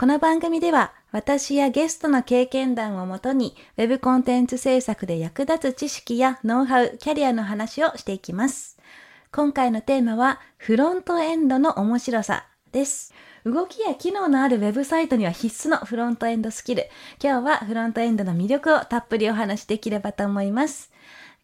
この番組では私やゲストの経験談をもとに Web コンテンツ制作で役立つ知識やノウハウ、キャリアの話をしていきます。今回のテーマはフロントエンドの面白さです。動きや機能のあるウェブサイトには必須のフロントエンドスキル。今日はフロントエンドの魅力をたっぷりお話しできればと思います。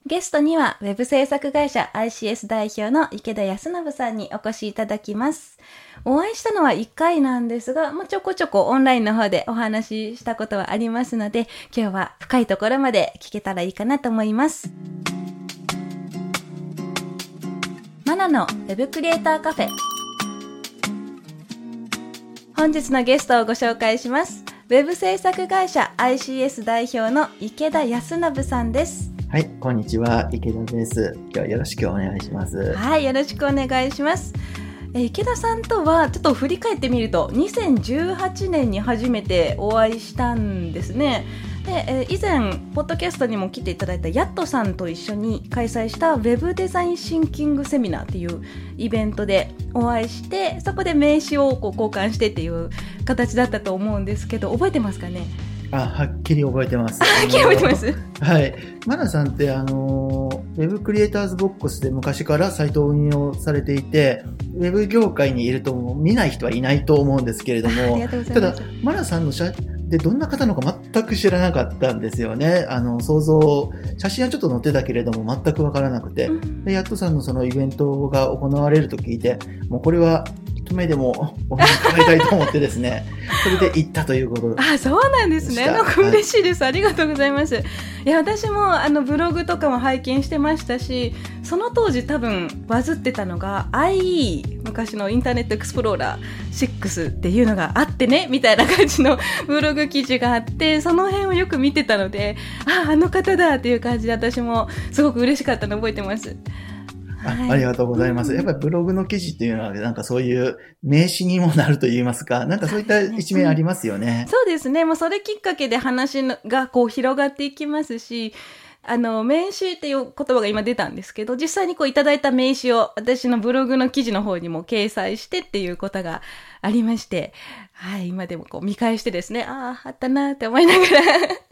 ゲストには、ウェブ制作会社 ICS 代表の池田康信さんにお越しいただきます。お会いしたのは1回なんですが、まあ、ちょこちょこオンラインの方でお話ししたことはありますので、今日は深いところまで聞けたらいいかなと思います。マナのウェブクリエイターカフェ。本日のゲストをご紹介します。ウェブ制作会社 ICS 代表の池田康信さんです。はい、こんにちは、池田です。今日はよろしくお願いします。はい、よろしくお願いします。え池田さんとはちょっと振り返ってみると2018年に初めてお会いしたんですね。で、えー以前ポッドキャストにも来ていただいたヤットさんと一緒に開催したウェブデザインシンキングセミナーっていうイベントでお会いしてそこで名刺をこう交換してっていう形だったと思うんですけど覚えてますかね？あ、はっきり覚えてます。はっきり覚えてます？はい。マナさんって、あの、ウェブクリエイターズボックスで昔からサイトを運用されていて、ウェブ業界にいると見ない人はいないと思うんですけれどもただマナさんの写でどんな方なのか全く知らなかったんですよね。あの、想像、写真はちょっと載ってたけれども全くわからなくて。うんで、ヤットさんのそのイベントが行われると聞いて、もうこれは一目でもお目にかかりたいと思ってですね、それで行ったということで。あ、そうなんですね。なんか嬉しいです。ありがとうございます。いや、私もあのブログとかも拝見してましたし、その当時多分バズってたのが IE、昔のインターネットエクスプローラー6っていうのがあってね、みたいな感じの ブログ記事があって、その辺をよく見てたので、あ、あの方だっていう感じで私もすごく嬉しかったの覚えてます。あはいありがとうございます。うんやっぱりブログの記事っていうのは、なんかそういう名刺にもなると言いますか、なんかそういった一面ありますよね。そうですね。もうそれきっかけで話のがこう広がっていきますし、あの、名刺っていう言葉が今出たんですけど、実際にこういただいた名刺を私のブログの記事の方にも掲載してっていうことがありまして、はい、今でもこう見返してですね、ああ、あったなーって思いながら、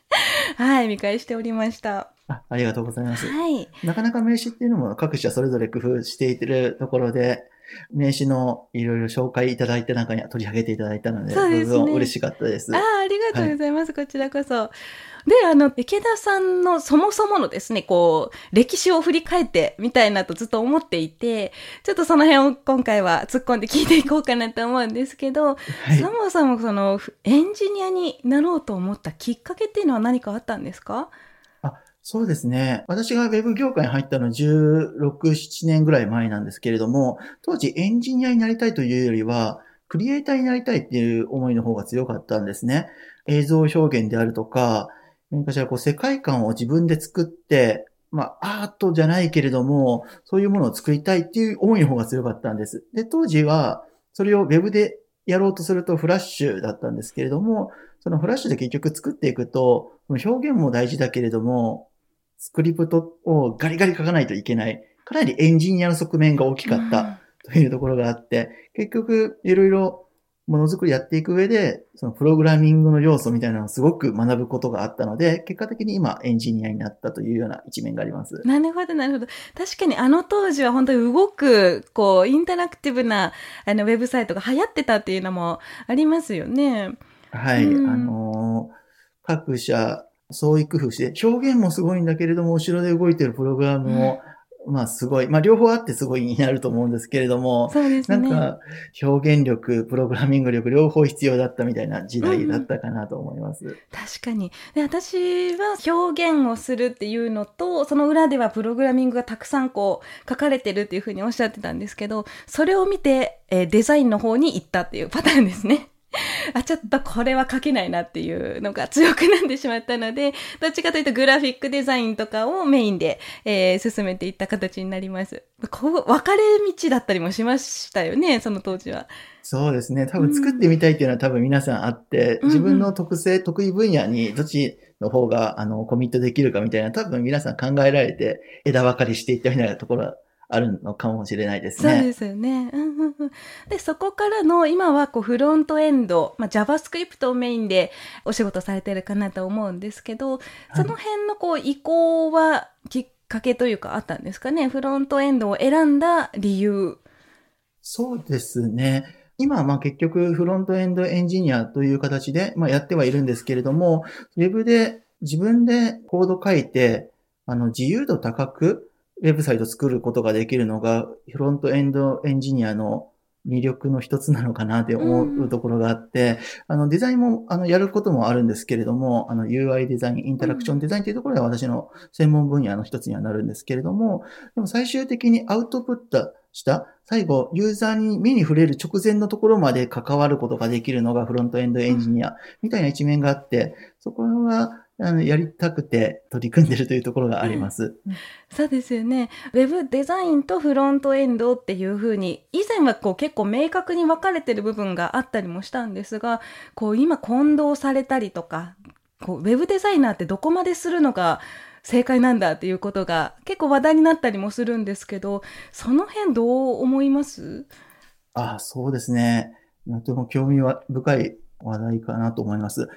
はい、見返しておりました。あありがとうございます。はい。なかなか名刺っていうのも各社それぞれ工夫しているところで、名刺のいろいろ紹介いただいて中には取り上げていただいたので、そうですねとても嬉しかったです。ああ、ありがとうございます。こちらこそ。で、あの、池田さんのそもそものですね、こう、歴史を振り返ってみたいなとずっと思っていて、ちょっとその辺を今回は突っ込んで聞いていこうかなと思うんですけど、はいそもそもその、エンジニアになろうと思ったきっかけっていうのは何かあったんですか？そうですね。私がウェブ業界に入ったの16、7年ぐらい前なんですけれども、当時エンジニアになりたいというよりは、クリエイターになりたいっていう思いの方が強かったんですね。映像表現であるとか、何かしらこう世界観を自分で作って、まあアートじゃないけれども、そういうものを作りたいっていう思いの方が強かったんです。で、当時は、それをウェブでやろうとするとフラッシュだったんですけれども、そのフラッシュで結局作っていくと、表現も大事だけれども、スクリプトをガリガリ書かないといけない。かなりエンジニアの側面が大きかったというところがあって、結局いろいろものづくりやっていく上で、そのプログラミングの要素みたいなのをすごく学ぶことがあったので、結果的に今エンジニアになったというような一面があります。なるほど、なるほど。確かにあの当時は本当に動く、こう、インタラクティブな、あの、ウェブサイトが流行ってたっていうのもありますよね。はい。うんあのー各社、そういう工夫して、表現もすごいんだけれども、後ろで動いてるプログラムも、まあすごい、まあ両方あってすごいになると思うんですけれども、そうですね。なんか表現力、プログラミング力両方必要だったみたいな時代だったかなと思います。確かに。で、私は表現をするっていうのと、その裏ではプログラミングがたくさんこう書かれてるっていうふうにおっしゃってたんですけど、それを見て、えーデザインの方に行ったっていうパターンですね。あ、ちょっとこれは書けないなっていうのが強くなってしまったので、どっちかというとグラフィックデザインとかをメインで、えー、進めていった形になります。こう、分かれ道だったりもしましたよね、その当時は。そうですね。多分作ってみたいっていうのは多分皆さんあって、自分の特性、得意分野にどっちの方が、あの、コミットできるかみたいな、多分皆さん考えられて、枝分かりしていったみたいなところあるのかもしれないですね。そうですよね。で、そこからの、今はこうフロントエンド、まあ、JavaScript をメインでお仕事されてるかなと思うんですけど、その辺のこう移行はきっかけというかあったんですかね？フロントエンドを選んだ理由。そうですね。今はまあ結局フロントエンドエンジニアという形でまあやってはいるんですけれども、ウェブで自分でコード書いて、あの自由度高くウェブサイト作ることができるのが、フロントエンドエンジニアの魅力の一つなのかなって思うところがあって、うん、あの、デザインも、あの、やることもあるんですけれども、あの、UI デザイン、インタラクションデザインというところでは私の専門分野の一つにはなるんですけれども、でも最終的にアウトプットした、最後、ユーザーに目に触れる直前のところまで関わることができるのがフロントエンドエンジニアみたいな一面があって、そこは、あの、やりたくて取り組んでるというところがあります。そうですよね。ウェブデザインとフロントエンドっていうふうに、以前はこう結構明確に分かれてる部分があったりもしたんですが、こう今混同されたりとか、こうウェブデザイナーってどこまでするのが正解なんだっていうことが結構話題になったりもするんですけど、その辺どう思います？あそうですね。とても興味深い話題かなと思います。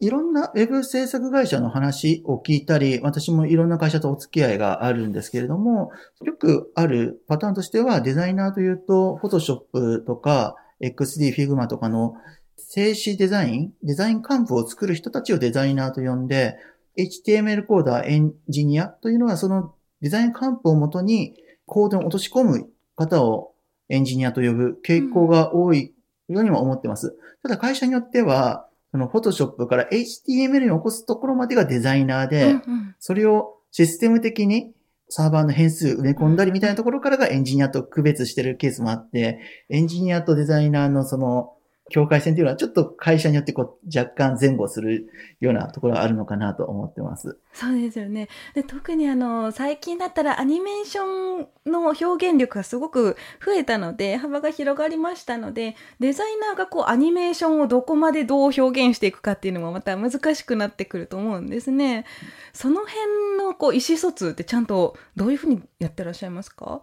いろんなウェブ制作会社の話を聞いたり、私もいろんな会社とお付き合いがあるんですけれども、よくあるパターンとしては、デザイナーというと、Photoshop とか XD、Figma とかの静止デザイン、デザイン幹部を作る人たちをデザイナーと呼んで、HTML コーダー、エンジニアというのはそのデザイン幹部をもとにコードに落とし込む方をエンジニアと呼ぶ傾向が多いようにも思ってます。ただ会社によっては、そのフォトショップから HTML に起こすところまでがデザイナーで、うんうん、それをシステム的にサーバーの変数埋め込んだりみたいなところからがエンジニアと区別してるケースもあって、エンジニアとデザイナーのその境界線というのはちょっと会社によってこう若干前後するようなところがあるのかなと思ってます。そうですよね。で特にあの最近だったらアニメーションの表現力がすごく増えたので幅が広がりましたのでデザイナーがこうアニメーションをどこまでどう表現していくかっていうのもまた難しくなってくると思うんですね。その辺のこう意思疎通ってちゃんとどういうふうにやってらっしゃいますか？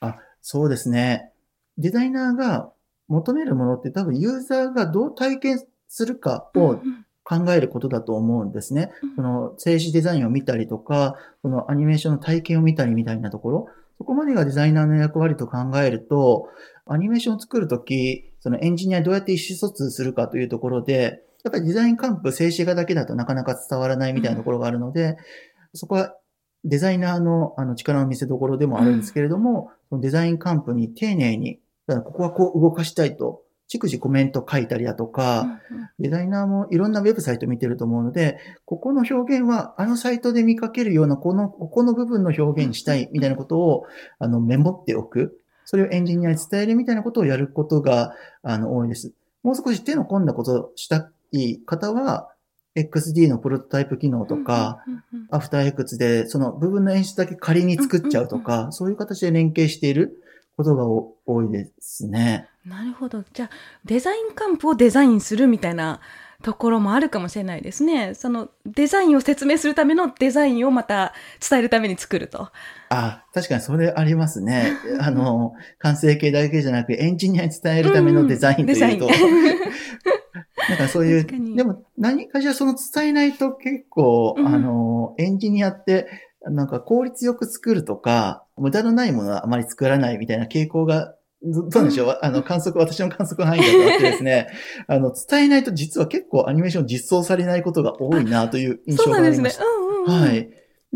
あそうですね。デザイナーが求めるものって多分ユーザーがどう体験するかを考えることだと思うんですね。その静止デザインを見たりとか、そのアニメーションの体験を見たりみたいなところ、そこまでがデザイナーの役割と考えると、アニメーションを作るとき、そのエンジニアどうやって意思疎通するかというところで、やっぱりデザイン幹部静止画だけだとなかなか伝わらないみたいなところがあるので、そこはデザイナーのあの力の見せ所でもあるんですけれども、そのデザイン幹部に丁寧にだからここはこう動かしたいと、逐次コメント書いたりだとか、デザイナーもいろんなウェブサイト見てると思うので、ここの表現はあのサイトで見かけるようなこの、ここの部分の表現したいみたいなことを、あの、メモっておく。それをエンジニアに伝えるみたいなことをやることが、あの、多いです。もう少し手の込んだことをしたい方は、XD のプロトタイプ機能とか、アフター X でその部分の演出だけ仮に作っちゃうとか、そういう形で連携している。ことが多いですね。なるほど。じゃあ、デザインカンプをデザインするみたいなところもあるかもしれないですね。そのデザインを説明するためのデザインをまた伝えるために作ると。あ、確かにそれありますね。あの、完成形だけじゃなくエンジニアに伝えるためのデザインというと。なんかそういう、でも何かしらその伝えないと結構、うん、あの、エンジニアってなんか効率よく作るとか、無駄のないものはあまり作らないみたいな傾向が、どうでしょう、あの、観測、私の観測範囲だとあってですね、あの、伝えないと実は結構アニメーション実装されないことが多いなという印象がありました。そうなんですね。うんうん、うん、はい。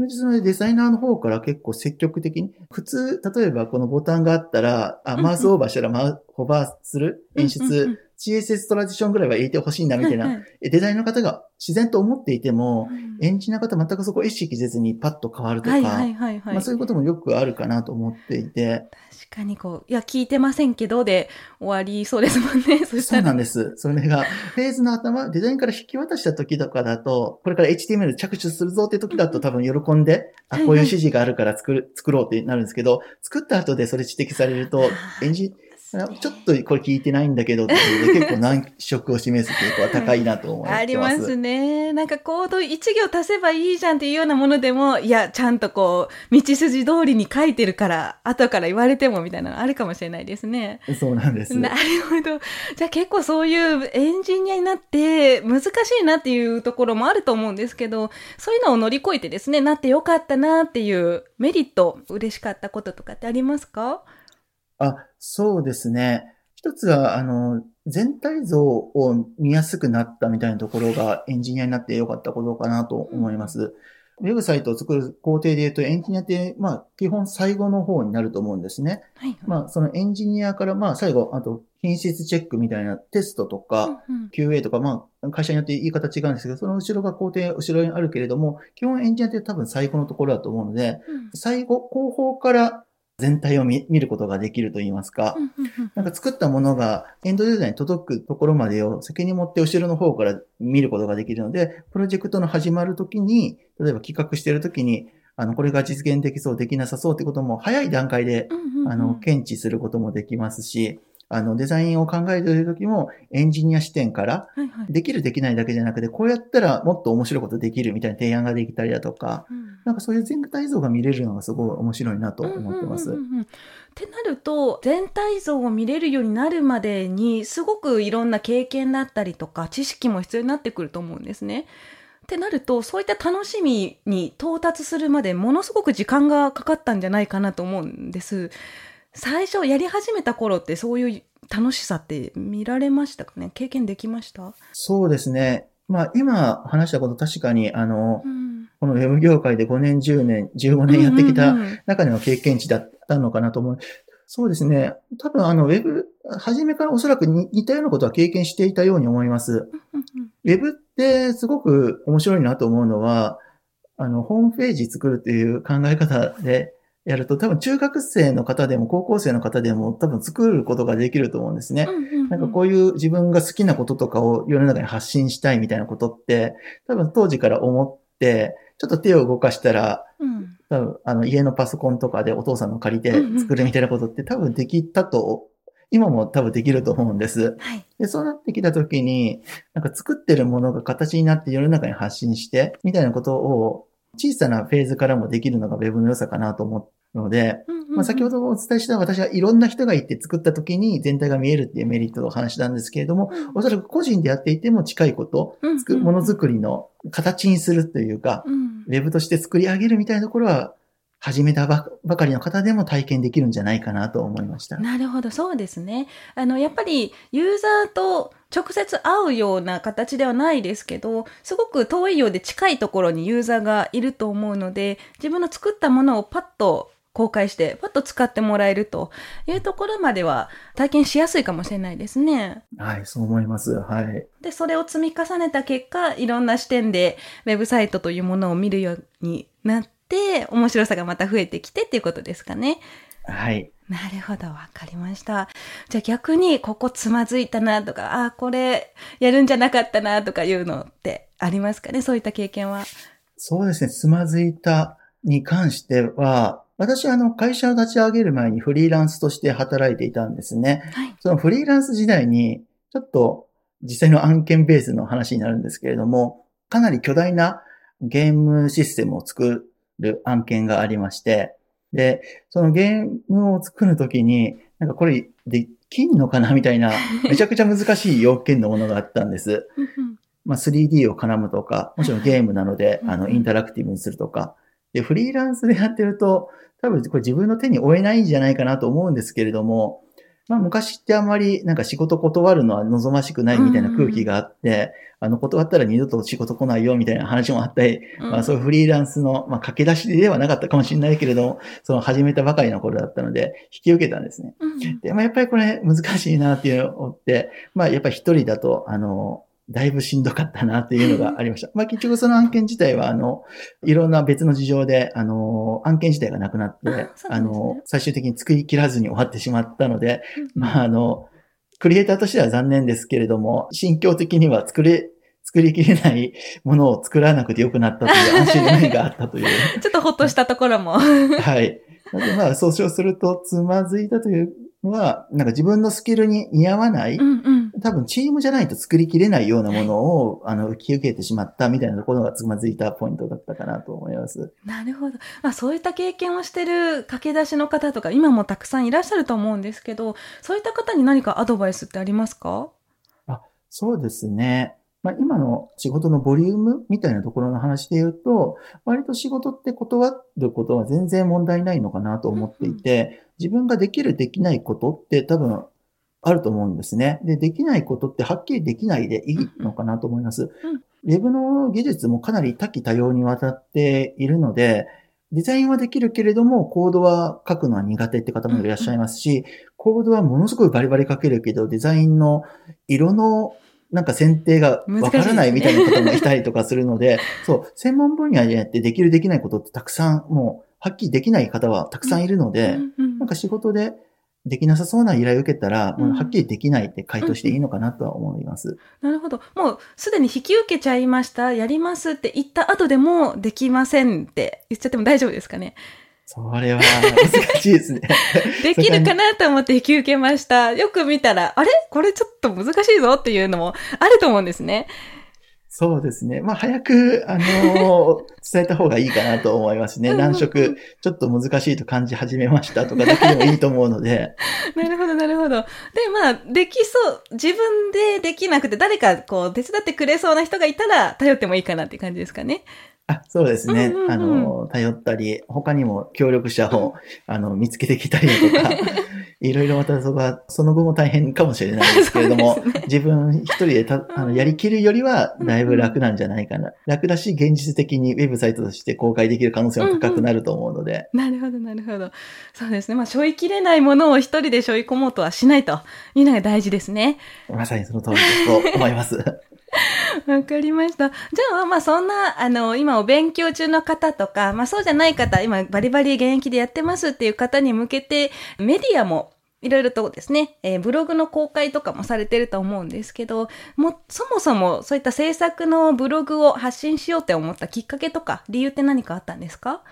そのデザイナーの方から結構積極的に、普通、例えばこのボタンがあったら、あマウスオーバーしたらマウホバーする演出 CSS トランジションぐらいは入れてほしいなみたいな、はいはいデザインの方が自然と思っていても、うんエンジニアの方全くそこを意識せずにパッと変わるとか。まあ、そういうこともよくあるかなと思っていて、確かにこう、いや、聞いてませんけどで終わりそうですもんね。そそうら。なんです。それが、フェーズの頭、デザインから引き渡した時とかだと、これから HTML 着手するぞって時だと多分喜んで、あ、こういう指示があるから作る、作ろうってなるんですけど、作った後でそれ指摘されると、エンジちょっとこれ聞いてないんだけどって結構難色を示す傾向は高いなと思ってます。ありますね。なんかコード一行足せばいいじゃんっていうようなものでも、いや、ちゃんとこう、道筋通りに書いてるから、後から言われてもみたいなのあるかもしれないですね。そうなんです。なるほど。じゃあ結構そういうエンジニアになって難しいなっていうところもあると思うんですけど、そういうのを乗り越えてですね、なってよかったなっていうメリット、嬉しかったこととかってありますか？あ、そうですね。一つは、あの、全体像を見やすくなったみたいなところがエンジニアになってよかったことかなと思います。ウェブサイトを作る工程で言うと、エンジニアって、まあ、基本最後の方になると思うんですね。はい、はい。まあ、そのエンジニアから、まあ、最後、あと、品質チェックみたいなテストとか、うんうん QA とか、まあ、会社によって言い方違うんですけど、その後ろが工程、後ろにあるけれども、基本エンジニアって多分最後のところだと思うので、うん最後、後方から全体を見見ることができると言いますか、なんか作ったものがエンドユーザーに届くところまでを責任持って後ろの方から見ることができるので、プロジェクトの始まるときに、例えば企画しているときに、あの、これが実現できそう、できなさそうってことも早い段階で、あの、検知することもできますし、あの、デザインを考えているときもエンジニア視点から、できるできないだけじゃなくて、こうやったらもっと面白いことできるみたいな提案ができたりだとか、うんなんかそういう全体像が見れるのがすごい面白いなと思ってます。うんうんうんうんってなると全体像を見れるようになるまでにすごくいろんな経験だったりとか知識も必要になってくると思うんですね。ってなるとそういった楽しみに到達するまでものすごく時間がかかったんじゃないかなと思うんです。最初やり始めた頃ってそういう楽しさって見られましたかね？経験できました、そうですね。まあ今話したこと確かに、あの、うん、このウェブ業界で5年、10年、15年やってきたうんうんうん中での経験値だったのかなと思う。そうですね。多分あの、ウェブ、初めからおそらく似似たようなことは経験していたように思います。うんうんウェブってすごく面白いなと思うのは、あの、ホームページ作るっていう考え方でやると、多分中学生の方でも高校生の方でも多分作ることができると思うんですね。なんかこういう自分が好きなこととかを世の中に発信したいみたいなことって、多分当時から思って、ちょっと手を動かしたら、うん多分あの家のパソコンとかでお父さんの借りて作るみたいなことって多分できたと、今も多分できると思うんです。はいで、そうなってきたときに、なんか作ってるものが形になって世の中に発信して、みたいなことを小さなフェーズからもできるのが Web の良さかなと思うので、まあ、先ほどお伝えした私はいろんな人がいて作った時に全体が見えるっていうメリットの話なんですけれども、おそらく個人でやっていても近いこと、ものづくりの形にするというか、うんウェブとして作り上げるみたいなところは、始めたばばかりの方でも体験できるんじゃないかなと思いました。なるほど、そうですね。あの、やっぱりユーザーと直接会うような形ではないですけど、すごく遠いようで近いところにユーザーがいると思うので、自分の作ったものをパッと公開して、パッと使ってもらえるというところまでは体験しやすいかもしれないですね。はい、そう思います。はい。で、それを積み重ねた結果、いろんな視点でウェブサイトというものを見るようになって、面白さがまた増えてきてっていうことですかね。はい。なるほど、わかりました。じゃあ逆に、ここつまずいたなとか、ああ、これやるんじゃなかったなとかいうのってありますかね？そういった経験は。そうですね、つまずいたに関しては、私はあの会社を立ち上げる前にフリーランスとして働いていたんですね。はい。そのフリーランス時代に、ちょっと実際の案件ベースの話になるんですけれども、かなり巨大なゲームシステムを作る案件がありまして、で、そのゲームを作るときに、なんかこれできんのかなみたいな、めちゃくちゃ難しい要件のものがあったんです。まあ、3D を絡むとか、もちろんゲームなので、うんあの、インタラクティブにするとか。で、フリーランスでやってると、多分これ自分の手に負えないんじゃないかなと思うんですけれども、まあ昔ってあんまりなんか仕事断るのは望ましくないみたいな空気があって、あの断ったら二度と仕事来ないよみたいな話もあったり、うん。まあそういうフリーランスの、まあ駆け出しではなかったかもしれないけれども、その始めたばかりの頃だったので、引き受けたんですね。うん。で、まあやっぱりこれ難しいなっていうのを思って、まあやっぱり一人だと、あの、だいぶしんどかったなっていうのがありました。まあ結局その案件自体は、あの、いろんな別の事情で、あの、案件自体がなくなって、あねあの、最終的に作り切らずに終わってしまったので、うんまああの、クリエイターとしては残念ですけれども、心境的には作れ、作りきれないものを作らなくてよくなったという安心の面があったという。ちょっとほっとしたところも。はい。なのでまあ、そうすると、つまずいたというのは、なんか自分のスキルに似合わない、うんうん。多分チームじゃないと作りきれないようなものを、あの、受け受けてしまったみたいなところがつまずいたポイントだったかなと思います。なるほど。まあそういった経験をしてる駆け出しの方とか、今もたくさんいらっしゃると思うんですけど、そういった方に何かアドバイスってありますか？そうですね。まあ、今の仕事のボリュームみたいなところの話で言うと、割と仕事って断ることは全然問題ないのかなと思っていて、自分ができるできないことって多分あると思うんですね。で、できないことってはっきりできないでいいのかなと思います。ウェブの技術もかなり多岐多様にわたっているので、デザインはできるけれども、コードは書くのは苦手って方もいらっしゃいますし、コードはものすごいバリバリ書けるけど、デザインの色のなんか選定がわからないみたいな方もいたりとかするので、そう、専門分野にやってできるできないことってたくさん、もう、はっきりできない方はたくさんいるので、なんか仕事でできなさそうな依頼を受けたら、うんもうはっきりできないって回答していいのかなとは思います。なるほど。もうすでに引き受けちゃいました、やりますって言った後でもできませんって言っちゃっても大丈夫ですかね？それは難しいですね。できるかなと思って引き受けました。よく見たら、あれ？これちょっと難しいぞっていうのもあると思うんですね。そうですね。まあ、早く、あの 伝えた方がいいかなと思いますね。難色、ちょっと難しいと感じ始めましたとかだけでもいいと思うので、なるほど、なるほど。で、まあ、できそう、自分でできなくて誰かこう手伝ってくれそうな人がいたら頼ってもいいかなって感じですかね。あそうですね。うんうんうんあの、頼ったり、他にも協力者を、あの、見つけてきたりだとか、いろいろまたそこは、その後も大変かもしれないですけれども、ね自分一人でたあのやりきるよりは、だいぶ楽なんじゃないかな。楽だし、現実的にウェブサイトとして公開できる可能性も高くなると思うので、なるほど、なるほど。そうですね。まあ、背負いきれないものを一人で背負い込もうとはしないというのが大事ですね。まさにその通りだと思います。わかりました。じゃあ、まあ、そんな、あの、今お勉強中の方とか、まあ、そうじゃない方、今バリバリ現役でやってますっていう方に向けて、メディアも、いろいろとですね、えーブログの公開とかもされてると思うんですけど、もう、そもそもそういった制作のブログを発信しようって思ったきっかけとか、理由って何かあったんですか？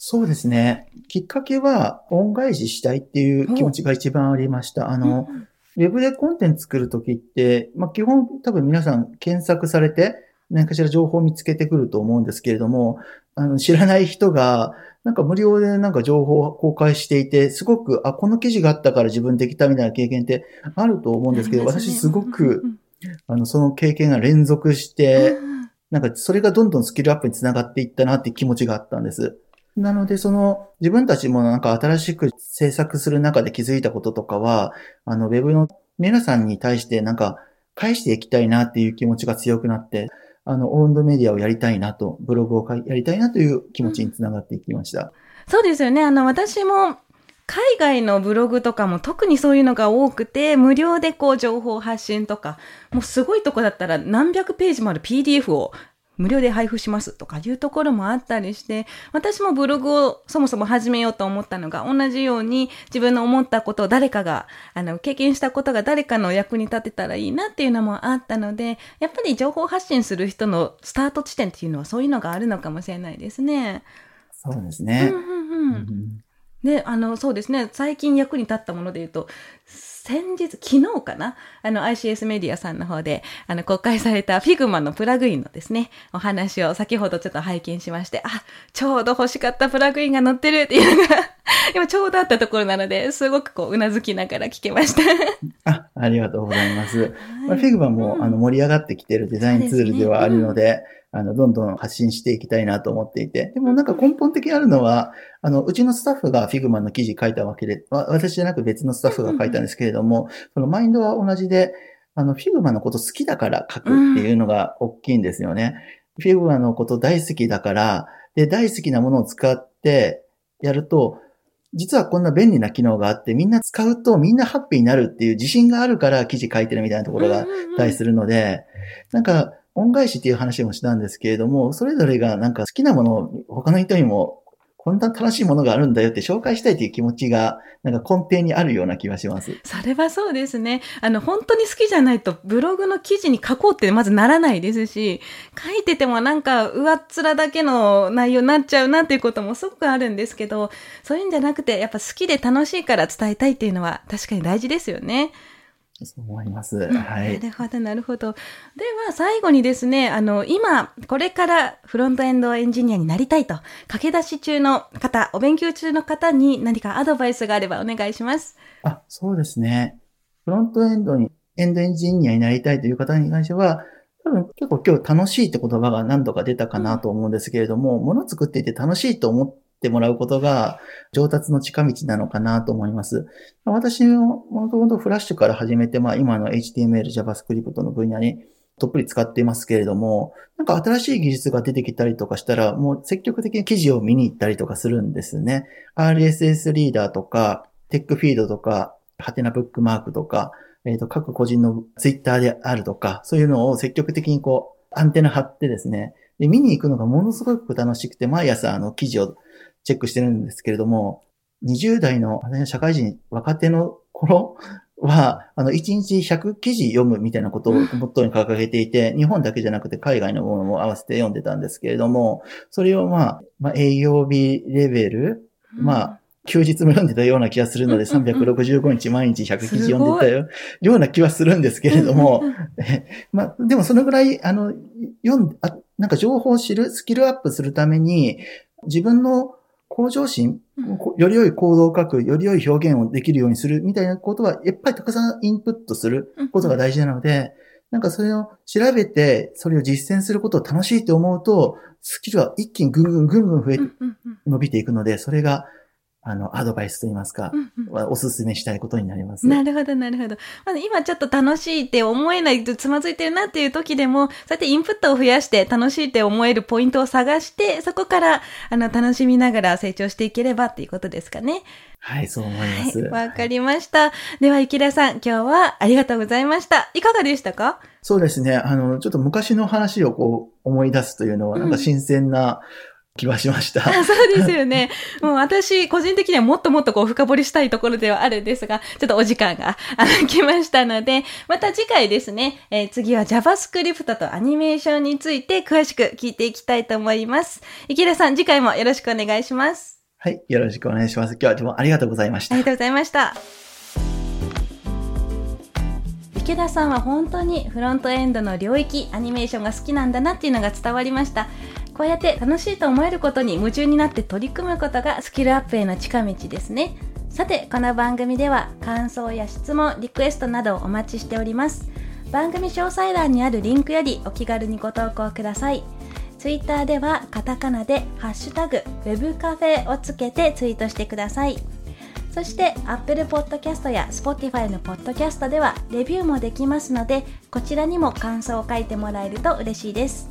そうですね。きっかけは、恩返ししたいっていう気持ちが一番ありました。あの、うんウェブでコンテンツ作るときって、まあ、基本多分皆さん検索されて、何かしら情報を見つけてくると思うんですけれども、あの、知らない人が、なんか無料でなんか情報を公開していて、すごく、あ、この記事があったから自分できたみたいな経験ってあると思うんですけど、私すごくう、んあの、その経験が連続しうて、ん。なんかそれがどんどんスキルアップにつながっていったなって気持ちがあったんです。なので、その自分たちもなんか新しく制作する中で気づいたこととかは、あの、ウェブの皆さんに対してなんか返していきたいなっていう気持ちが強くなって、あの、オウンドメディアをやりたいなと、ブログをやりたいなという気持ちにつながっていきました。そうですよね。あの、私も、海外のブログとかも特にそういうのが多くて、無料でこう情報発信とか、もうすごいとこだったら何百ページもある PDF を無料で配布しますとかいうところもあったりして、私もブログをそもそも始めようと思ったのが同じように自分の思ったことを誰かが、あの、経験したことが誰かの役に立てたらいいなっていうのもあったので、やっぱり情報発信する人のスタート地点っていうのはそういうのがあるのかもしれないですね。そうですね。うんうんうんうんで、あの、そうですね。最近役に立ったもので言うと、先日、昨日かな？あの、ICS メディアさんの方で、あの、公開された Figma のプラグインのですね、お話を先ほどちょっと拝見しまして、あ、ちょうど欲しかったプラグインが載ってるっていうのが、今ちょうどあったところなので、すごくこう、うなずきながら聞けました。あ、ありがとうございます。まあ、はい Figma も、うんあの盛り上がってきているデザインツールではあるので、あの、どんどん発信していきたいなと思っていて。でもなんか根本的にあるのは、あの、うちのスタッフが Figma の記事書いたわけで、私じゃなく別のスタッフが書いたんですけれども、そのマインドは同じで、あの、Figma のこと好きだから書くっていうのが大きいんですよね。Figma のこと大好きだから、で、大好きなものを使ってやると、実はこんな便利な機能があって、みんな使うとみんなハッピーになるっていう自信があるから記事書いてるみたいなところがあったりするので、なんか、恩返しっていう話もしたんですけれども、それぞれがなんか好きなものを他の人にもこんな楽しいものがあるんだよって紹介したいという気持ちが、なんか根底にあるような気がします。それはそうですね。あの、本当に好きじゃないと、ブログの記事に書こうってまずならないですし、書いててもなんか上っ面だけの内容になっちゃうなっていうこともすごくあるんですけど、そういうんじゃなくて、やっぱ好きで楽しいから伝えたいっていうのは確かに大事ですよね。そう思います。はい。なるほど、なるほど。では、最後にですね、あの、今、これからフロントエンドエンジニアになりたいと、駆け出し中の方、お勉強中の方に何かアドバイスがあればお願いします。あ、そうですね。フロントエンドに、エンドエンジニアになりたいという方に関しては、多分結構今日楽しいって言葉が何度か出たかなと思うんですけれども、うん、物作っていて楽しいと思ってってもらうことが上達の近道なのかなと思います。私ももともとフラッシュから始めて、まあ今の HTML、JavaScript の分野にどっぷり使っていますけれども、なんか新しい技術が出てきたりとかしたら、もう積極的に記事を見に行ったりとかするんですね。RSS リーダーとか、テックフィードとか、ハテナブックマークとか、えっ、ー、と、各個人のツイッターであるとか、そういうのを積極的にこう、アンテナ張ってですね、で、見に行くのがものすごく楽しくて、毎朝あの記事をチェックしてるんですけれども、20代の社会人、若手の頃は、あの、1日100記事読むみたいなことをモットーに掲げていて、日本だけじゃなくて海外のものも合わせて読んでたんですけれども、それをまあ、まあ、営業日レベル、まあ、休日も読んでたような気がするので、365日毎日100記事読んでたよような気はするんですけれども、まあ、でもそのぐらい、あの、読んあ、なんか情報を知る、スキルアップするために、自分の向上心、より良い行動を書く、より良い表現をできるようにするみたいなことは、やっぱりたくさんインプットすることが大事なので、なんかそれを調べて、それを実践することを楽しいと思うと、スキルは一気にぐんぐんぐんぐん増え、伸びていくので、それがあの、アドバイスといいますか、うんうん、おすすめしたいことになります。なるほど、なるほど。まあ、今ちょっと楽しいって思えないとつまずいてるなっていう時でも、そうやってインプットを増やして楽しいって思えるポイントを探して、そこから、あの、楽しみながら成長していければっていうことですかね。はい、そう思います。わ、はい、かりました。では、池田さん、今日はありがとうございました。いかがでしたか？そうですね。あの、ちょっと昔の話をこう、思い出すというのは、なんか新鮮な、うん気はしました。そうですよね。もう私、個人的にはもっともっとこう深掘りしたいところではあるんですが、ちょっとお時間が 来ましたので、また次回ですね、えー、次は JavaScript とアニメーションについて詳しく聞いていきたいと思います。池田さん、次回もよろしくお願いします。はい、よろしくお願いします。今日はどうもありがとうございました。ありがとうございました。池田さんは本当にフロントエンドの領域、アニメーションが好きなんだなっていうのが伝わりました。こうやって楽しいと思えることに夢中になって取り組むことがスキルアップへの近道ですね。さて、この番組では感想や質問、リクエストなどをお待ちしております。番組詳細欄にあるリンクよりお気軽にご投稿ください。ツイッターではカタカナでハッシュタグ web カフェをつけてツイートしてください。そして Apple Podcast や Spotify の Podcast ではレビューもできますのでこちらにも感想を書いてもらえると嬉しいです。